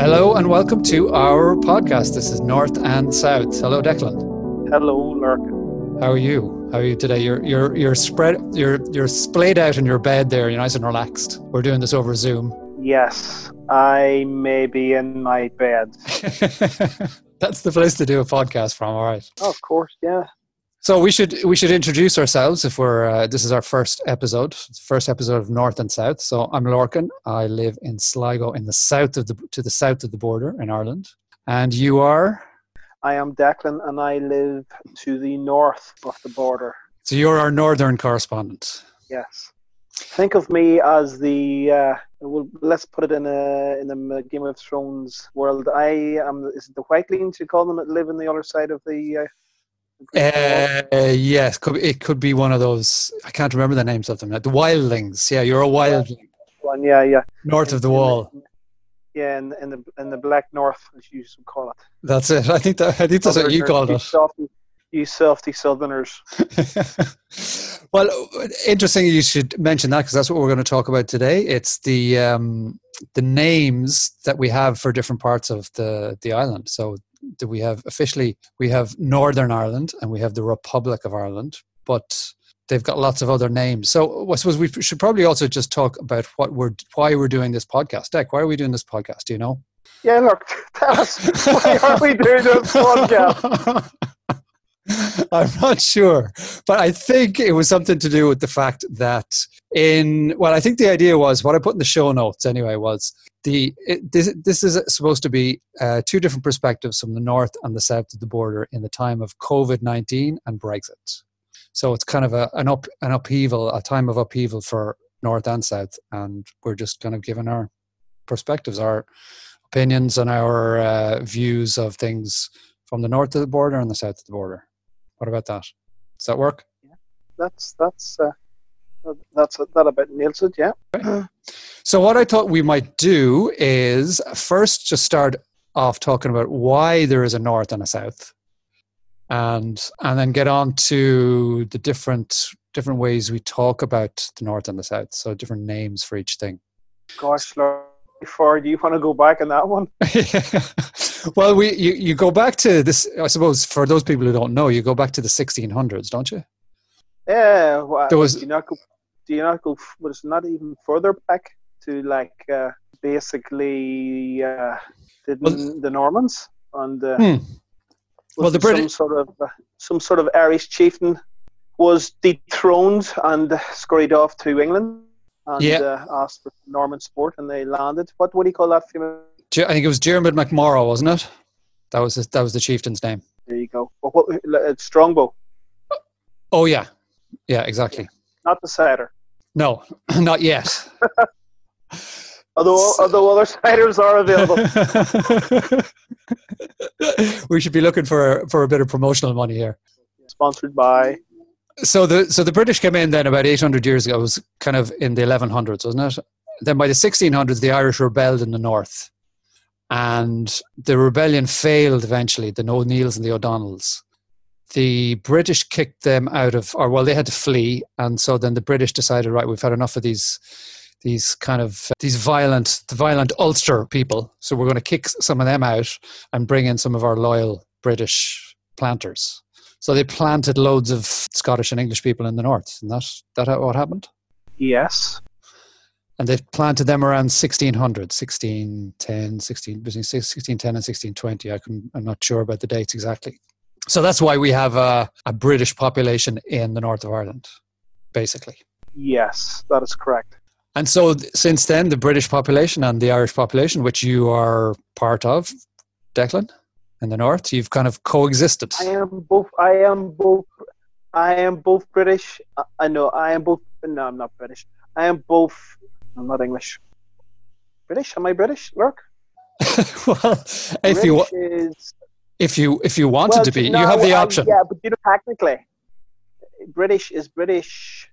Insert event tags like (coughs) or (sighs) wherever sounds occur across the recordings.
Hello and welcome to our podcast. This is North and South. Hello, Declan. Hello, Lorcan. How are you? How are you today? You're you're you're spread you're you're splayed out in your bed there. You're nice and relaxed. We're doing this over Zoom. Yes, I may be in my bed. (laughs) That's the place to do a podcast from. All right. Oh, of course, yeah. So we should we should introduce ourselves if we're uh, this is our first episode, first episode of North and South. So I'm Lorcan. I live in Sligo, in the south of the to the south of the border in Ireland, and you are. I am Declan, and I live to the north of the border. So you're our northern correspondent. Yes. Think of me as the. Uh, well, let's put it in a in a Game of Thrones world. I am. Is it the Whitelings you call them that live on the other side of the? Uh, uh, yes, could it could be one of those. I can't remember the names of them. The wildlings. Yeah, you're a wildling. One, yeah, yeah. North In- of the wall. yeah, in, in the in the Black North, as you used to call it. That's it. I think that. I think that's what you called it. Softy, you softy Southerners. (laughs) well, interesting. You should mention that because that's what we're going to talk about today. It's the um, the names that we have for different parts of the the island. So do we have officially we have Northern Ireland and we have the Republic of Ireland, but they've got lots of other names. So I suppose we should probably also just talk about what we're why we're doing this podcast. Deck, why are we doing this podcast? Do you know? Yeah, look, (laughs) tell us why are we doing this podcast? (laughs) I'm not sure, but I think it was something to do with the fact that in well, I think the idea was what I put in the show notes anyway was the it, this this is supposed to be uh, two different perspectives from the north and the south of the border in the time of COVID nineteen and Brexit. So it's kind of a, an up an upheaval, a time of upheaval for north and south, and we're just kind of giving our perspectives, our opinions, and our uh, views of things from the north of the border and the south of the border. What about that? Does that work? Yeah, That's that's uh, that's that about nails it. Yeah. So, what I thought we might do is first just start off talking about why there is a north and a south, and and then get on to the different different ways we talk about the north and the south. So, different names for each thing. Gosh, Lord, before do you want to go back on that one? (laughs) well, we you, you go back to this. I suppose for those people who don't know, you go back to the 1600s, don't you? Yeah. Well, There was- do you not go? Do you not go? It's not even further back to like uh, basically uh, the, Well- the Normans and uh, Hmm. Well, the wasn't some sort of uh, some sort of Irish chieftain was dethroned and scurried off to England and Yeah. uh, asked for Norman support, and they landed. What what do you call that? Je- I think it was Dermot MacMurrough, wasn't it? That was his, that was the chieftain's name. There you go. But what, it's Strongbow, Oh yeah, yeah, exactly. not the cider. No, (laughs) not yet. (laughs) Although So- although other ciders are available. (laughs) we should be looking for for a bit of promotional money here. Sponsored by So the so the British came in then about 800 years ago. It was kind of in the 1100s, wasn't it? Then by the 1600s, the Irish rebelled in the north, and the rebellion failed eventually. The O'Neills and the O'Donnells. The British kicked them out of, or well, they had to flee, and so then the British decided, right, we've had enough of these these kind of these violent the violent Ulster people. So we're going to kick some of them out and bring in some of our loyal British planters. So they planted loads of Scottish and English people in the north, and that's that what happened. yes. And they planted them around 1600, 1610, 16, between 1610 and 1620. I can, I'm not sure about the dates exactly. So that's why we have a, a British population in the north of Ireland, basically. Yes, that is correct. And so th- since then, the British population and the Irish population, which you are part of, Declan, in the north, you've kind of coexisted. I am both. I am both. I am both British. I- I know. I am both. No, I'm not British. I am both. I'm not English. British? Am I British? Look. (laughs) well, if you want, is, if you if you wanted well, to be, no, you have the I- option. yeah, but you know, technically, British is British.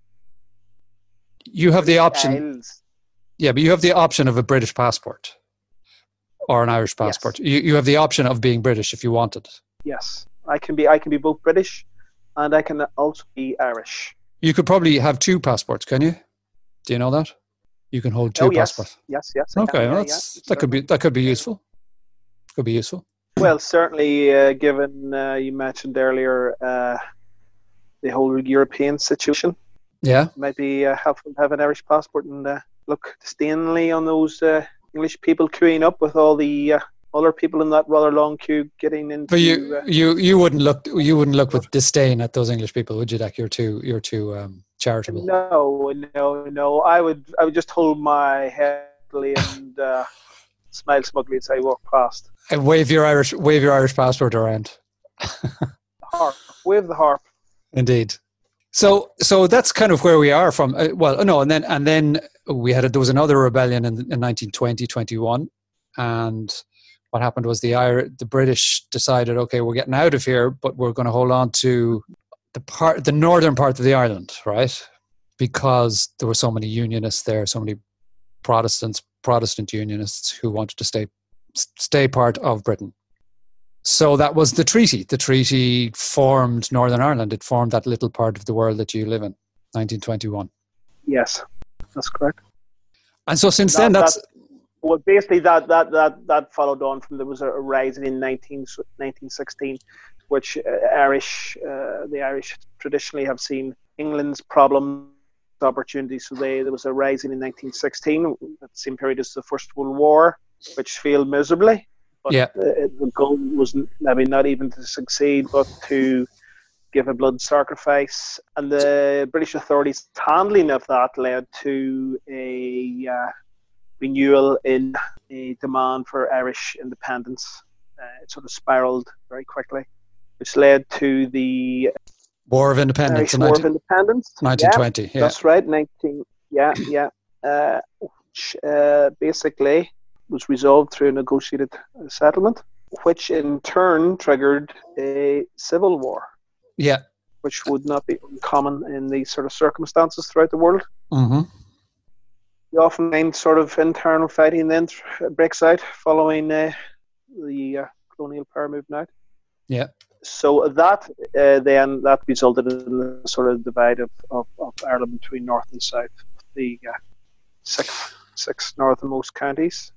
You have the option. Isles. Yeah, but you have the option of a British passport or an Irish Yes. passport. You you have the option of being British if you wanted. Yes, I can be. I can be both British, and I can also be Irish. You could probably have two passports, can you? Do you know that? You can hold two oh yes, passports. yes, yes. Okay, yeah, well, yeah, that's, that could be that could be useful. Could be useful. Well, certainly, uh, given uh, you mentioned earlier uh, the whole European situation, Yeah. might be uh, helpful to have an Irish passport and uh, look disdainfully on those uh, English people queuing up with all the uh, other people in that rather long queue getting into. But you you you wouldn't look you wouldn't look with disdain at those English people, would you? Like you're too you're too um, charitable. no, no, no. I would, I would just hold my head and uh, (laughs) smile smugly as I walk past. And wave your Irish wave your Irish passport around. Harp, wave the harp. Indeed. So so that's kind of where we are from. Uh, well, no, and then and then we had a, there was another rebellion in, in 1920 21 and what happened was the Irish, the British decided okay, we're getting out of here, but we're going to hold on to the part the northern part of the island, right? Because there were so many unionists there, so many Protestants, Protestant unionists who wanted to stay stay part of Britain. So that was the treaty. The treaty formed Northern Ireland. It formed that little part of the world that you live in, 1921. Yes, that's correct. And so since That- then, that's Well, basically, that that that that followed on from there was a, rising in 19, 1916, which uh, Irish uh, the Irish traditionally have seen England's problem opportunities. So they there was a rising in 1916 at the same period as the First World War, which failed miserably. But Yeah. uh, the goal was maybe not even to succeed, but to give a blood sacrifice. And the British authorities' handling of that led to a uh, renewal in a demand for Irish independence. Uh, it sort of spiraled very quickly, which led to the War of Independence in War of Independence. 1920. Yeah. that's right. Nineteen. Yeah, yeah. Uh, which uh, basically was resolved through a negotiated settlement, which in turn triggered a civil war, Yeah. which would not be uncommon in these sort of circumstances throughout the world. hmm You often find sort of internal fighting then th- breaks out following uh, the uh, colonial power moving out. Yeah. So that uh, then that resulted in the sort of divide of, of, of Ireland between north and south, the uh, six six northernmost counties.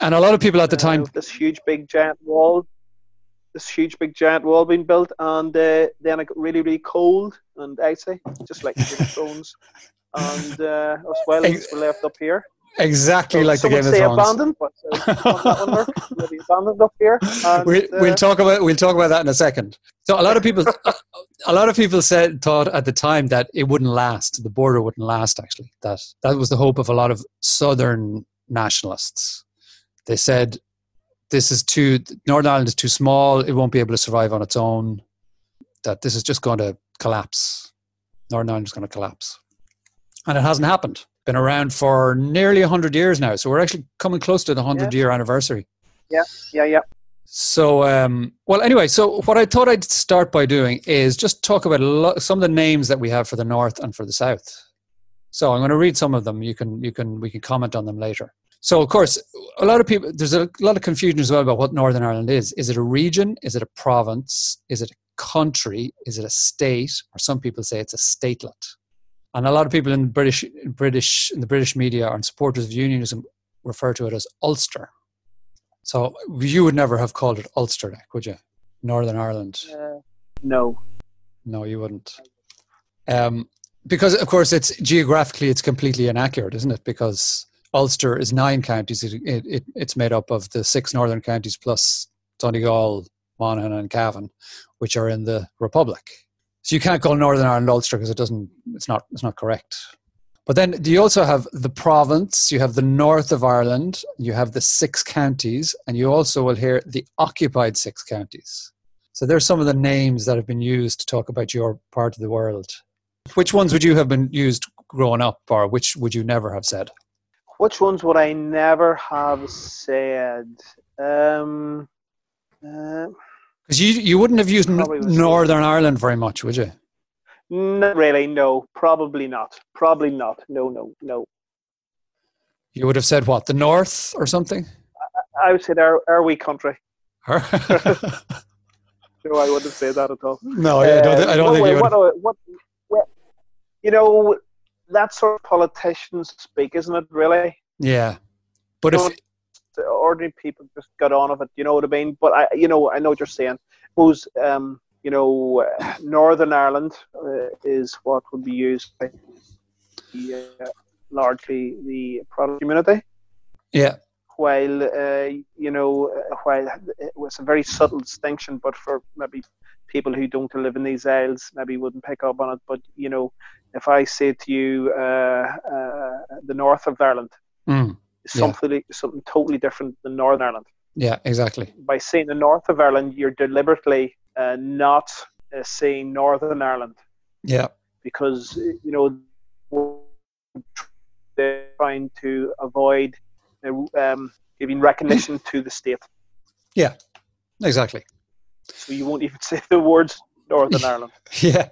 And a lot of people at the time, this huge big giant wall, this huge big giant wall being built, and uh, then it got really really cold and icy, just like of (laughs) Thrones. And uh, well Wildlings were left up here. exactly like the Game of Thrones. abandoned, but uh, (laughs) abandoned up here. And, we, we'll uh, talk about we'll talk about that in a second. So a lot of people, (laughs) a lot of people said thought at the time that it wouldn't last. The border wouldn't last. Actually, that that was the hope of a lot of southern nationalists. They said this is too Northern Ireland is too small. It won't be able to survive on its own. That this is just going to collapse. Northern Ireland is going to collapse, and it hasn't happened. Been around for nearly hundred years now, so we're actually coming close to the hundred year anniversary. yeah, yeah. Yeah. So, um, well, anyway, so what I thought I'd start by doing is just talk about a lot, some of the names that we have for the north and for the south. So I'm going to read some of them. You can, you can, we can comment on them later. So, of course, a lot of people, there's a lot of confusion as well about what Northern Ireland is. Is it a region? Is it a province? Is it a country? Is it a state? Or some people say it's a statelet. And a lot of people in British, in British, in the British media and supporters of unionism refer to it as Ulster. So you would never have called it Ulster, would you? Northern Ireland. Uh, no, No, you wouldn't. Um, because of course it's geographically it's completely inaccurate, isn't it? Because Ulster is nine counties. It, it, it it's made up of the six northern counties plus Donegal, Monaghan, and Cavan, which are in the Republic. So you can't call Northern Ireland Ulster because it doesn't. It's not. It's not correct. But then you also have the province, you have the north of Ireland, you have the six counties, and you also will hear the occupied six counties. So there's some of the names that have been used to talk about your part of the world. Which ones would you have been used growing up, or which would you never have said? Which ones would I never have said? Um, uh, Because you you wouldn't have used Northern Ireland very much, would you? not really. No, probably not. Probably not. No, no, no. You would have said what the North or something. I would say our our wee country. (laughs) No, I wouldn't say that at all. no, yeah, I don't, I don't Uh, think what, you would. what, what, what, you know, that sort of politicians speak, isn't it? Really? Yeah, but if Don't- ordinary people just got on of it. You know what I mean? But I, you know, I know what you're saying. Who's, um, you know, Northern Ireland uh, is what would be used by the, uh, largely the Protestant community. Yeah. While uh, you know, while it was a very subtle distinction, but for maybe people who don't live in these isles maybe wouldn't pick up on it. But you know, if I say to you, uh, uh, the north of Ireland, Mm. something yeah. something totally different than Northern Ireland. Yeah, exactly. By saying the north of Ireland, you're deliberately uh, not uh, saying Northern Ireland. Yeah. Because you know they're trying to avoid uh, um, giving recognition to the state. Yeah, exactly. So you won't even (laughs) say the words Northern Ireland. (laughs) Yeah,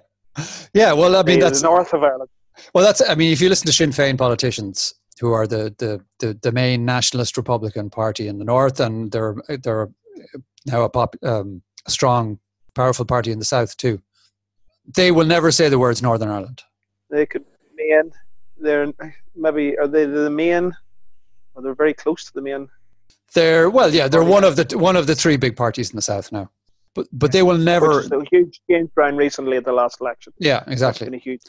yeah. Well, I mean, that's the north of Ireland. Well, that's. I mean, if you listen to Sinn Féin politicians, who are the, the, the, the, main nationalist Republican party in the north, and they're they're now a, pop, um, a strong, powerful party in the south too. They will never say the words Northern Ireland. They could main. They're maybe are they the main? Or they're very close to the main. They're well, yeah. They're one of the one of the three big parties in the south now. But but they will never. A huge change around recently at the last election. Yeah, exactly. It's been a huge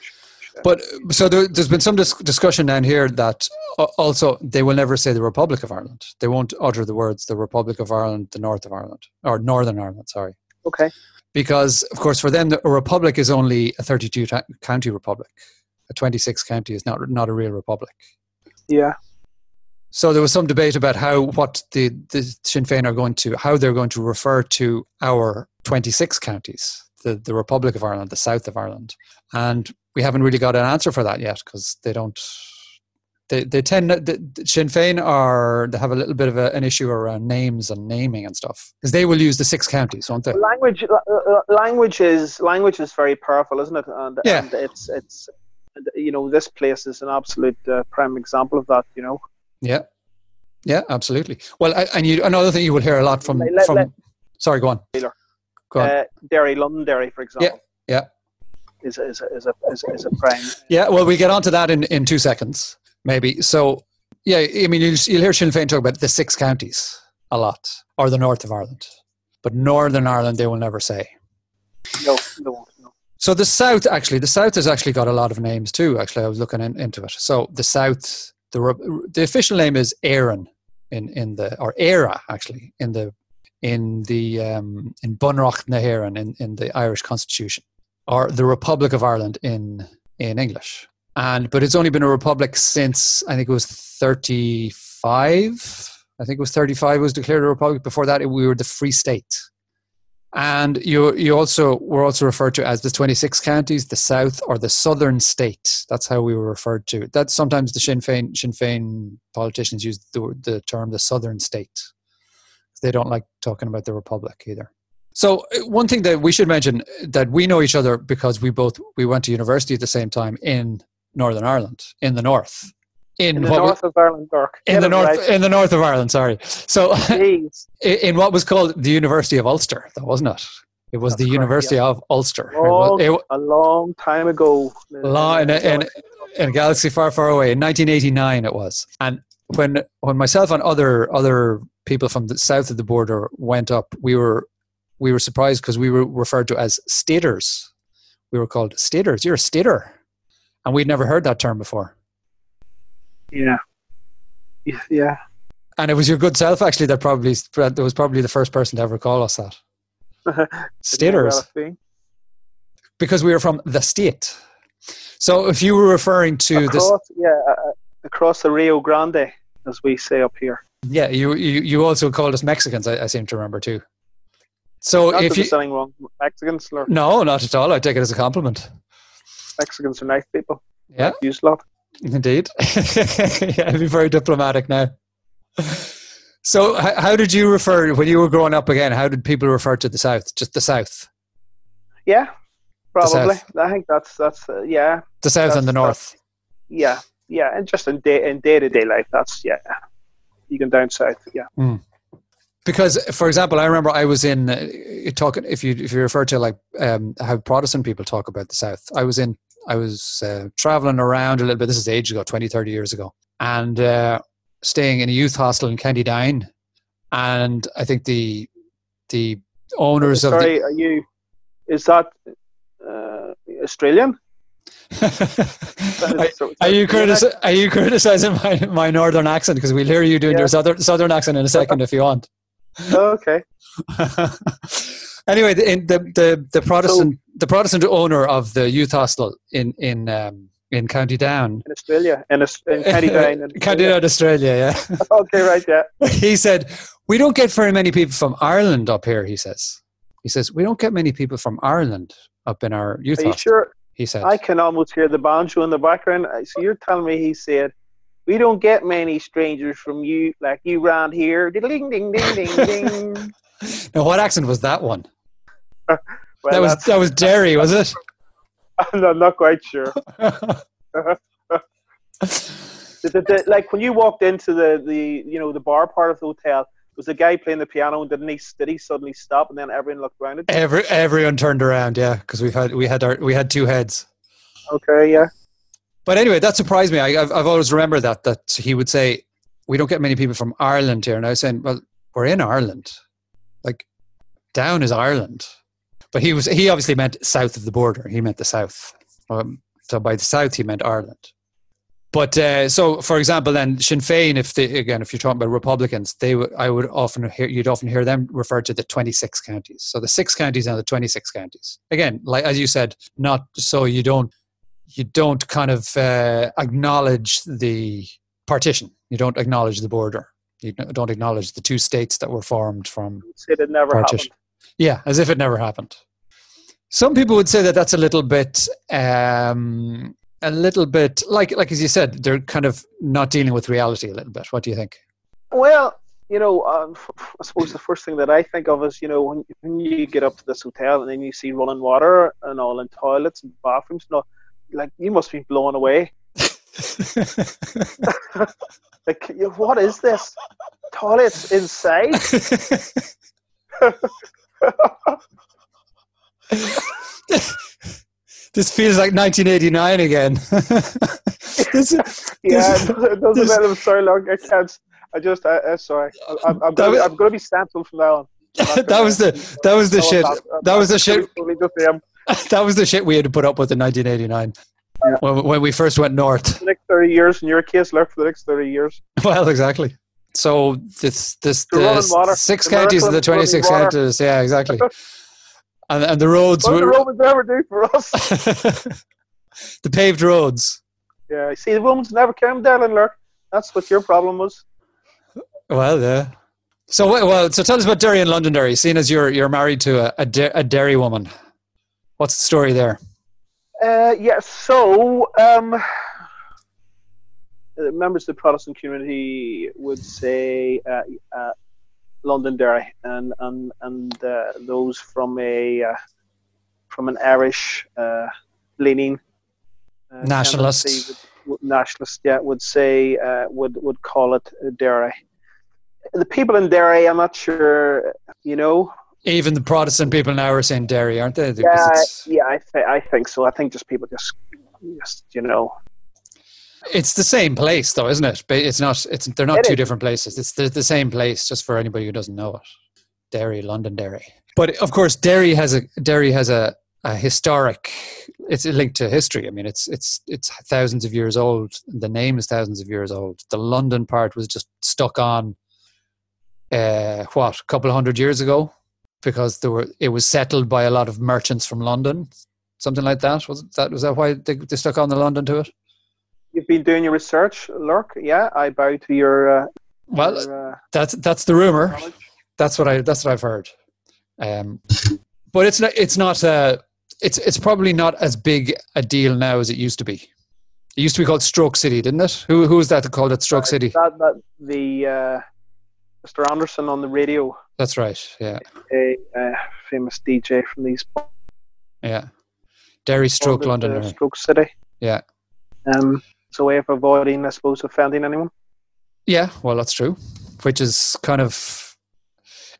but so there, has been some dis- discussion down here that uh, also they will never say the Republic of Ireland. They won't utter the words the Republic of Ireland, the North of Ireland, or Northern Ireland. Sorry. Okay. Because of course, for them, a republic is only a 32 ta- county republic. A 26 county is not not a real republic. Yeah. So there was some debate about how what the, the Sinn Féin are going to how they're going to refer to our 26 counties, the, the Republic of Ireland, the South of Ireland, and we haven't really got an answer for that yet because they don't. They, they tend the, Sinn Féin are they have a little bit of a, an issue around names and naming and stuff because they will use the six counties, won't they? Language, language is language is very powerful, isn't it? And, yeah. and it's it's you know this place is an absolute uh, prime example of that. You know. Yeah. Yeah, absolutely. Well, I, and you, another thing you will hear a lot from let, from. Let, sorry, go on. Taylor. Go on. Uh, Derry, Londonderry, for example. Yeah. Yeah is is is a, is a, is a prime. Yeah, well, we get onto that in, in two seconds, maybe. So, yeah, I mean, you'll, you'll hear Sinn Féin talk about the six counties a lot, or the north of Ireland. But Northern Ireland, they will never say. No, won't. No. So the south, actually, the south has actually got a lot of names too. Actually, I was looking in, into it. So the south, the the official name is Éireann in in the or Éire actually in the in the um, in Bunreacht na hÉireann in in the Irish Constitution or the Republic of Ireland in in English. And but it's only been a republic since I think it was 35. I think it was 35 was declared a republic. Before that, we were the Free State. And you you also were also referred to as the 26 counties, the South or the Southern State. That's how we were referred to. That sometimes the Sinn Féin Sinn Féin politicians use the, the term the Southern State. They don't like talking about the republic either. So uh, one thing that we should mention that we know each other because we both we went to university at the same time in Northern Ireland, in the north. In, in the north of Ireland, Dirk. In the north, right. in the north of Ireland. Sorry. So, (laughs) in what was called the University of Ulster, though, wasn't it? It was That's the correct, University yeah. of Ulster. Long, it was, it, a long time ago. Long, in, in, in a galaxy far, far away. In 1989, it was. And when when myself and other other people from the south of the border went up, we were we were surprised because we were referred to as staters. We were called staters. You're a stater. And we'd never heard that term before. Yeah. Yeah. And it was your good self actually that probably that was probably the first person to ever call us that. (laughs) staters. Because we were from the state. So if you were referring to across, this yeah, uh, uh, across the Rio Grande as we say up here. Yeah, you you, you also called us Mexicans I, I seem to remember too. So not if you something wrong, Mexicans. Or, no, not at all. I take it as a compliment. Mexicans are nice people. Yeah, use lot. Indeed. (laughs) yeah, be very diplomatic now. So, how did you refer when you were growing up again? How did people refer to the South? Just the South. Yeah, probably. I think that's that's uh, yeah. The South and the North. Yeah, yeah, and just in day in day to day life, that's yeah. You can down south, yeah. Mm because for example i remember i was in uh, talking if you if you refer to like um, how protestant people talk about the south i was in i was uh, traveling around a little bit this is age ago 20 30 years ago and uh, staying in a youth hostel in County Down, and I think the the owners of Sorry, are you? Is that uh, Australian? (laughs) are, are you critici- are you criticizing my, my northern accent? Because we'll hear you doing Yeah. your southern southern accent in a second if you want. Oh, okay. (laughs) anyway, the, in the, the the Protestant the Protestant owner of the youth hostel in in um, in County Down, In Australia, in, in (laughs) County Down. in County Down, Australia. Yeah, (laughs) Okay, right, yeah. (laughs) he said we don't get very many people from Ireland up here. He says he says we don't get many people from Ireland up in our youth Are you hostel. sure? He said. I can almost hear the banjo in the background. So you're telling me he said, "We don't get many strangers from you like you round here." Ding ding ding ding ding. Now, what accent was that one? (laughs) Well, that was that was Derry, was it? (laughs) I'm not, quite sure. (laughs) The- the- the- like when you walked into the, the you know the bar part of the hotel, was the guy playing the piano and didn't he, did he suddenly stop and then everyone looked around? Every everyone turned around, yeah, because we've had we had our we had two heads. Okay, yeah. But anyway, that surprised me. I, I've I've always remembered that that he would say we don't get many people from Ireland here, and I was saying, well, we're in Ireland, like down is Ireland. But he was he obviously meant south of the border. He meant the south. Um, so by the south, he meant Ireland. But uh, so, for example, then Sinn Féin, if they again, if you're talking about Republicans, they would I would often hear you'd often hear them refer to the 26 counties. So the six counties and the 26 counties. Again, like as you said, not so you don't you don't kind of uh, acknowledge the partition. You don't acknowledge the border. You don't acknowledge the two states that were formed from it never partition. happened. Yeah, as if it never happened. Some people would say that that's a little bit, um, a little bit like, like as you said, they're kind of not dealing with reality a little bit. What do you think? Well, you know, um, I suppose the first thing that I think of is, you know, when, when you get up to this hotel and then you see running water and all in toilets and bathrooms and all, like you must be blown away. Like, what is this? Toilets inside? (laughs) this feels like 1989 again. (laughs) This is- Yeah, This- it doesn't, this- matter. Sorry, look, I can't. I just, I, I'm sorry. I, I'm, I'm That going to be censored from now on. (laughs) That was the that was the shit. I'm not- I'm That was the shit. totally the same. That was the shit we had to put up with in 1989 Yeah. when, when we first went north. The next 30 years, in your case, look for the next 30 years. (laughs) Well, exactly. So this this The six The counties and the 26 counties. Yeah, exactly. (laughs) and and the roads What did the Romans ever do for us? (laughs) the paved roads. Yeah, see, the Romans never came down and Lurk. That's what your problem was. Well, yeah. So well, so tell us about Derry and Londonderry. Seeing as you're you're married to a a, a Derry woman, what's the story there? Uh, yeah, so um, (sighs) members of the Protestant community would say uh, uh, Londonderry, and and and uh, those from a uh, from an Irish uh, leaning uh, Nationalist. would- yeah, would say uh, would would call it Derry. The people in Derry, I'm not sure, you know. Even the Protestant people now are saying Derry, aren't they? Yeah, yeah, I, th- I think so. I think just people just, just you know, it's the same place, though, isn't it? But It's not. It's they're not It two is. different places. It's the, the same place, just for anybody who doesn't know it. Derry, Londonderry. But of course, Derry has a Derry has a, a historic. It's a link to history. I mean, it's it's it's thousands of years old. The name is thousands of years old. The London part was just stuck on. Uh, what a couple of hundred years ago, because there were it was settled by a lot of merchants from London, something like that. Was that was that why they, they stuck on the London to it? You've been doing your research, Lurk. Yeah, I bow to your. Uh, Well, your, uh, that's that's the rumor. knowledge. That's what I that's what I've heard. Um, but it's not it's not uh it's it's probably not as big a deal now as it used to be. It used to be called Stroke City, didn't it? Who who was that that called it Stroke City? That, that the uh, Mr. Anderson on the radio, That's right. Yeah, a uh, famous DJ from these yeah. Derry Stroke London. uh, Stroke City. Yeah. Um, it's a way of avoiding, I suppose, offending anyone. Yeah, well, that's true. Which is kind of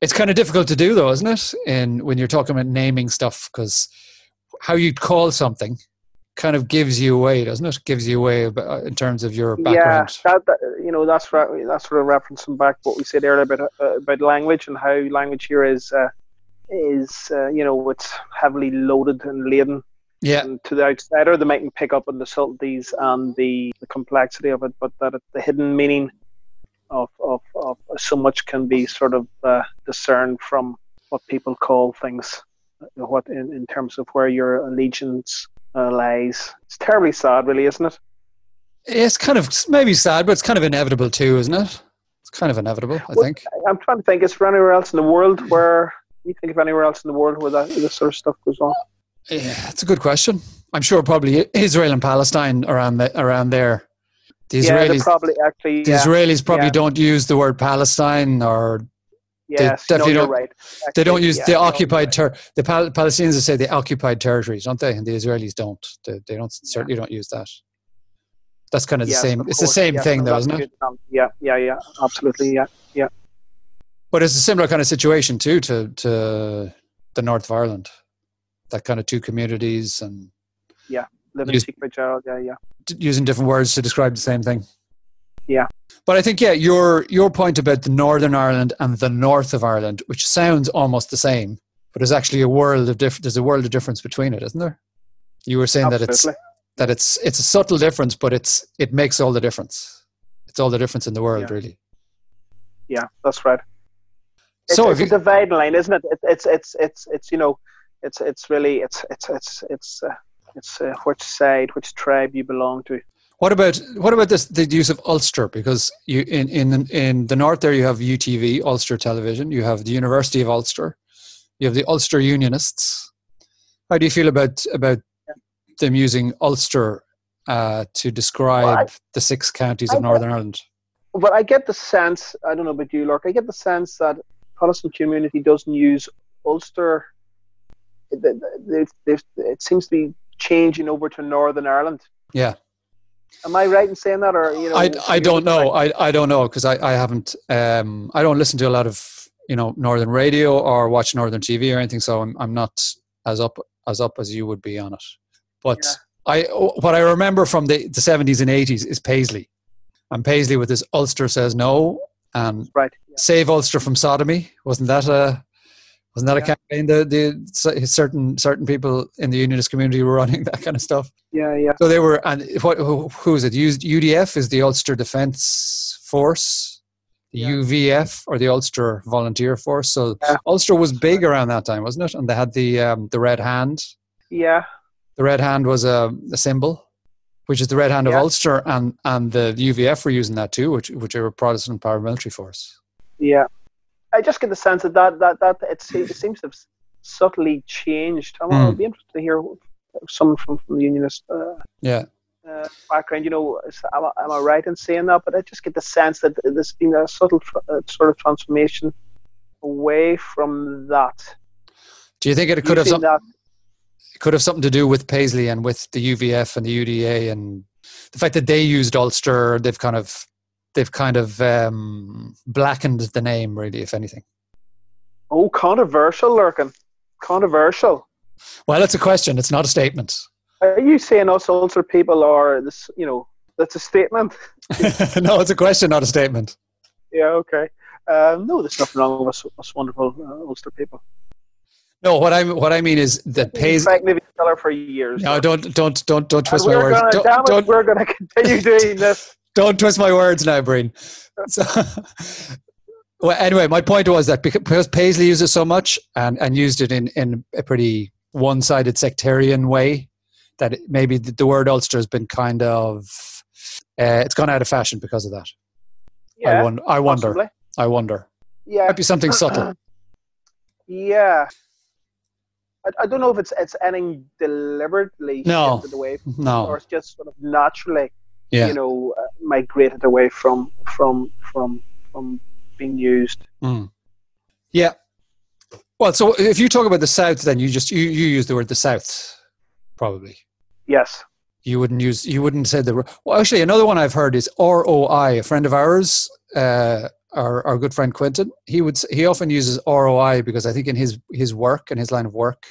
it's kind of difficult to do, though, isn't it? In when you're talking about naming stuff, because how you'd call something kind of gives you away, doesn't it? Gives you away in terms of your background. Yeah, that, that, you know that's right. That's sort of referencing back what we said earlier about uh, about language and how language here is uh, is uh, you know it's heavily loaded and laden. Yeah. And to the outsider, they mightn't pick up on the subtleties and the, the complexity of it, but that it, the hidden meaning of, of, of so much can be sort of uh, discerned from what people call things, uh, what in, in terms of where your allegiance uh, lies. It's terribly sad, really, isn't it? It's kind of maybe sad, but it's kind of inevitable too, isn't it? It's kind of inevitable, I Well, think. I'm trying to think. Is there anywhere else in the world where you think of anywhere else in the world where that this sort of stuff goes on? Yeah, it's a good question. I'm sure probably Israel and Palestine around the, around there. The yeah, Israelis, probably actually. the Yeah, Israelis probably yeah. don't use the word Palestine, or yes, definitely no, don't- right. they don't use yeah, the no, occupied right. ter- the Pal- Palestinians say the occupied territories, don't they? And the Israelis don't. They, they don't certainly don't use that. That's kind of the Yes, same. of It's the same yes, thing, no, though, isn't it? example. Um, yeah, yeah, yeah, absolutely, yeah. Yeah. But it's a similar kind of situation too to to the north of Ireland. That kind of two communities and yeah, Living Use- secret child, yeah, yeah. using different words to describe the same thing. Yeah. But I think yeah, your your point about the Northern Ireland and the north of Ireland, which sounds almost the same, but there's actually a world of diff- there's a world of difference between it, isn't there? You were saying that it's that it's it's a subtle difference, but it's it makes all the difference. It's all the difference in the world, Yeah. really. Yeah, that's right. It's, So it's if a you, dividing line, isn't it? it? It's it's it's it's you know, it's it's really it's it's it's it's uh, it's uh, which side, which tribe you belong to. What about what about this the use of Ulster? Because you in in in the north there you have UTV Ulster Television, you have the University of Ulster, you have the Ulster Unionists. How do you feel about about them using Ulster uh, to describe Well, I- the six counties I of Northern Ireland? But I get the sense, I don't know about you, Lork, I get the sense that Protestant community doesn't use Ulster. It, it, it seems to be changing over to Northern Ireland. Yeah. Am I right in saying that, or you know? I, I don't know. I, I don't know because I, I haven't um I don't listen to a lot of you know Northern radio or watch Northern TV or anything, so I'm I'm not as up as up as you would be on it. But Yeah. I what I remember from the the seventies and eighties is Paisley, and Paisley with his Ulster says no and right. Yeah. save Ulster from sodomy. Wasn't that a wasn't that a campaign? The the certain certain people in the unionist community were running (laughs) that kind of stuff. yeah, yeah. So they were, and what? Who, who is it? Used UDF is the Ulster Defence Force, the Yeah. UVF or the Ulster Volunteer Force. So Yeah. Ulster was big around that time, wasn't it? And they had the um, the red hand. Yeah, The red hand was a, a symbol, which is the red hand of Ulster, and and the UVF were using that too, which which are a Protestant paramilitary force. yeah. I just get the sense that that that, that it, it seems to have subtly changed. I Hmm. would be interested to hear someone from, from the unionist uh, Yeah, uh, background. You know, is- am I, am I right in saying that? But I just get the sense that there's been a subtle uh, sort of transformation away from that. do you think it could have Using some, that could have something to do with Paisley and with the UVF and the UDA and the fact that they used Ulster? They've kind of they've kind of um, blackened the name, really, if anything. oh, controversial, Lorcan. Controversial. Well, it's a question. It's not a statement. Are you saying us Ulster people are this? You know, that's a statement. (laughs) no, it's a question, not a statement. Yeah. Okay. Um, no, there's nothing wrong with us, us wonderful uh, Ulster people. No, what I what I mean is that. Fact, maybe tell for years. No, don't don't don't don't twist my we're words. Gonna, Don't, don't we're going (laughs) to continue doing this. Don't twist my words now, Breen. So, (laughs) well, anyway, my point was that because Paisley used it so much and, and used it in, in a pretty one sided sectarian way, that it, maybe the, the word Ulster has been kind of uh, it's gone out of fashion because of that. I, Yeah. won- I wonder. possibly. I wonder. Yeah. Might be something subtle. (clears throat) Yeah. I, I don't know if it's it's anything deliberately No. shifted away, from, or it's just sort of naturally, Yeah. you know, uh, migrated away from from from from being used. Mm. Yeah. Well, so if you talk about the South, then you just you, you use the word the South, probably. Yes. You wouldn't use you wouldn't say the well. Actually, another one I've heard is ROI. A friend of ours, uh, our our good friend Quentin, he would he often uses ROI because I think in his his work and his line of work,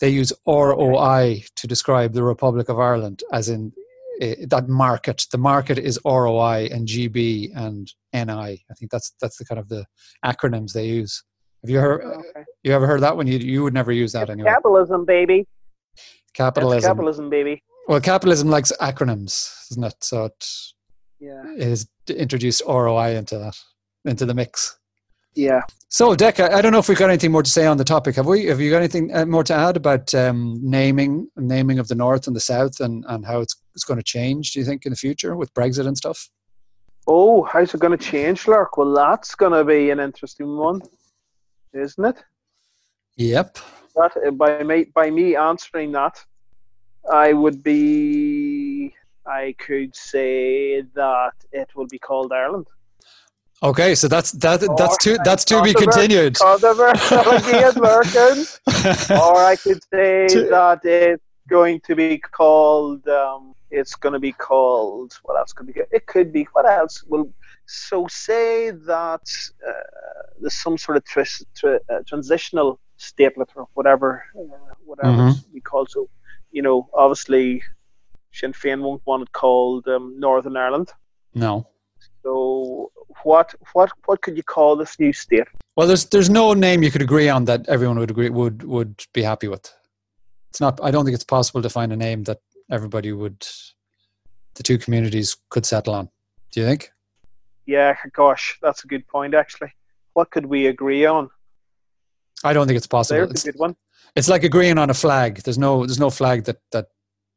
they use ROI to describe the Republic of Ireland, as in Eh, that market. The market is ROI and GB and NI. I think that's that's the kind of the acronyms they use. Have you heard? Okay. You ever heard that one? You you would never use that anyway. Capitalism, baby. That's Capitalism. capitalism, baby. Well, capitalism likes acronyms, isn't it? So it, Yeah. it has introduced ROI into that, into the mix. Yeah. So, Dec, I, I don't know if we've got anything more to say on the topic. Have we? Have you got anything uh, more to add about um, naming, naming of the North and the South, and, and how it's it's going to change? Do you think in the future with Brexit and stuff? Oh, how's it going to change, Lark? Well, that's going to be an interesting one, isn't it? Yep. That uh, by me by me answering that, I would be. I could say that it will be called Ireland. Okay, so that's that. That's to that's to be continued. Or (laughs) I could say that it's going to be called. Um, it's going to be called. What else could be? It could be. What else? Well, so say that uh, there's some sort of tris, tr- uh, transitional statelet or whatever, uh, whatever it's be called. So, you know, obviously, Sinn Féin won't want it called um, Northern Ireland. no. So, what what what could you call this new state? Well, there's there's no name you could agree on that everyone would agree would would be happy with. It's not. I don't think it's possible to find a name that everybody would, the two communities could settle on. Do you think? Yeah, gosh, that's a good point. Actually, what could we agree on? I don't think it's possible. There's It's, a good one. it's like agreeing on a flag. There's no there's no flag that that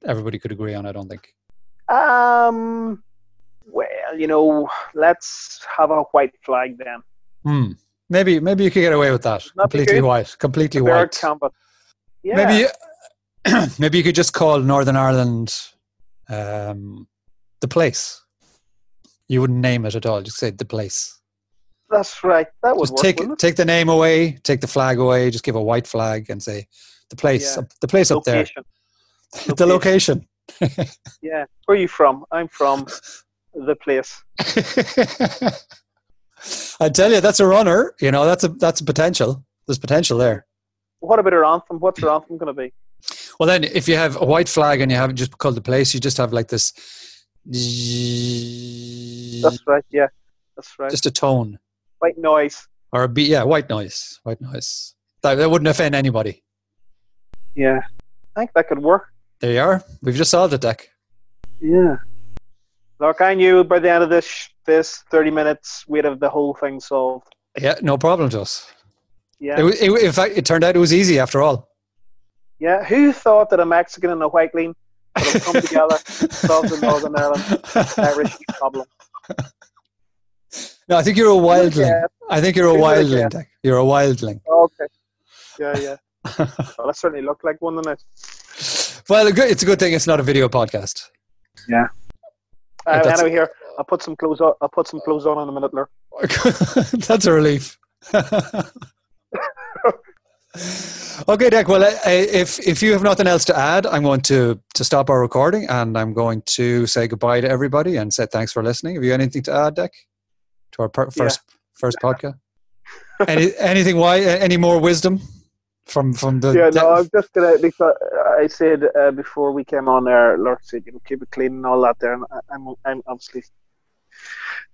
everybody could agree on. I don't think. Um, you know, let's have a white flag then. Hmm. Maybe maybe you could get away with that. That'd completely white. Completely white. Yeah. Maybe (clears throat) maybe you could just call Northern Ireland um, the place. You wouldn't name it at all. Just say the place. that's right. That would work. take take the name away, take the flag away. Just give a white flag and say the place. Yeah. up- The place up there. Location. (laughs) The location. Yeah. Where are you from? I'm from (laughs) the place. (laughs) I tell you, that's a runner. You know, that's a that's a potential. There's potential there. What about our anthem? What's our anthem going to be? Well, then, if you have a white flag and you haven't just called the place, you just have like this, That's right. Yeah. That's right. just a tone White noise. or a beat. Yeah, white noise. White noise. That, that wouldn't offend anybody. Yeah. I think that could work. There you are. We've just solved it, Deck. Yeah. Look, I knew by the end of this this thirty minutes we'd have the whole thing solved. Yeah, no problem to us. Yeah. It, it, in fact, it turned out it was easy after all. Yeah. Who thought that a Mexican and a white lean would have come together (laughs) solve the Northern Ireland Irish problem? no, I think you're a wildling. Yeah. I think you're a Who would've wildling. Deck. You're a wildling. Okay. Yeah, yeah. (laughs) Well, I certainly look like one, doesn't it? well, it's a good thing it's not a video podcast. Uh, that's- anyway, here I'll put some clothes on. I'll put some clothes on in a minute. (laughs) That's a relief. (laughs) okay, Deck. Well, I- if if you have nothing else to add, I'm going to to stop our recording and I'm going to say goodbye to everybody and say thanks for listening. Have you got anything to add, Deck, to our per- first first podcast? Any anything? Why? Any more wisdom from from the? Yeah, no, I'm just gonna because I said uh, before we came on there, Lurk said you know keep it clean and all that there, and I'm I'm obviously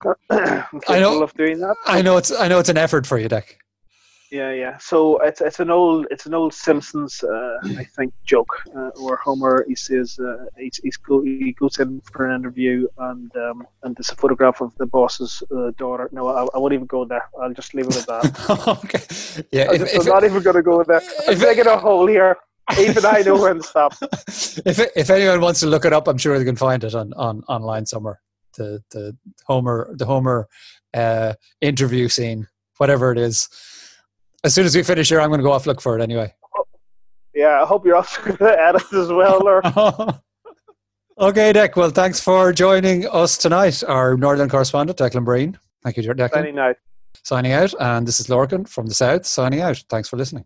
(coughs) I'm I know- of doing that. I know it's I know it's an effort for you, Deck. Yeah, yeah. So it's it's an old it's an old Simpsons uh, I think joke uh, where Homer he says uh, he's, he's go, he goes in for an interview and um, and there's a photograph of the boss's uh, daughter. No, I, I won't even go there. I'll just leave it at that. (laughs) okay. Yeah. If, just, if, I'm not even going to go there. If I'm digging a hole here. Even I know when to stop. (laughs) if if anyone wants to look it up, I'm sure they can find it on, on online somewhere. The the Homer the Homer uh, interview scene, whatever it is. As soon as we finish here, I'm going to go off look for it anyway. Yeah, I hope you're off to edit as well, or (laughs) okay, Dick. Well, thanks for joining us tonight. Our Northern correspondent, Declan Breen. Thank you, Declan. signing out. Signing out, and this is Lorcan from the South. Signing out. Thanks for listening.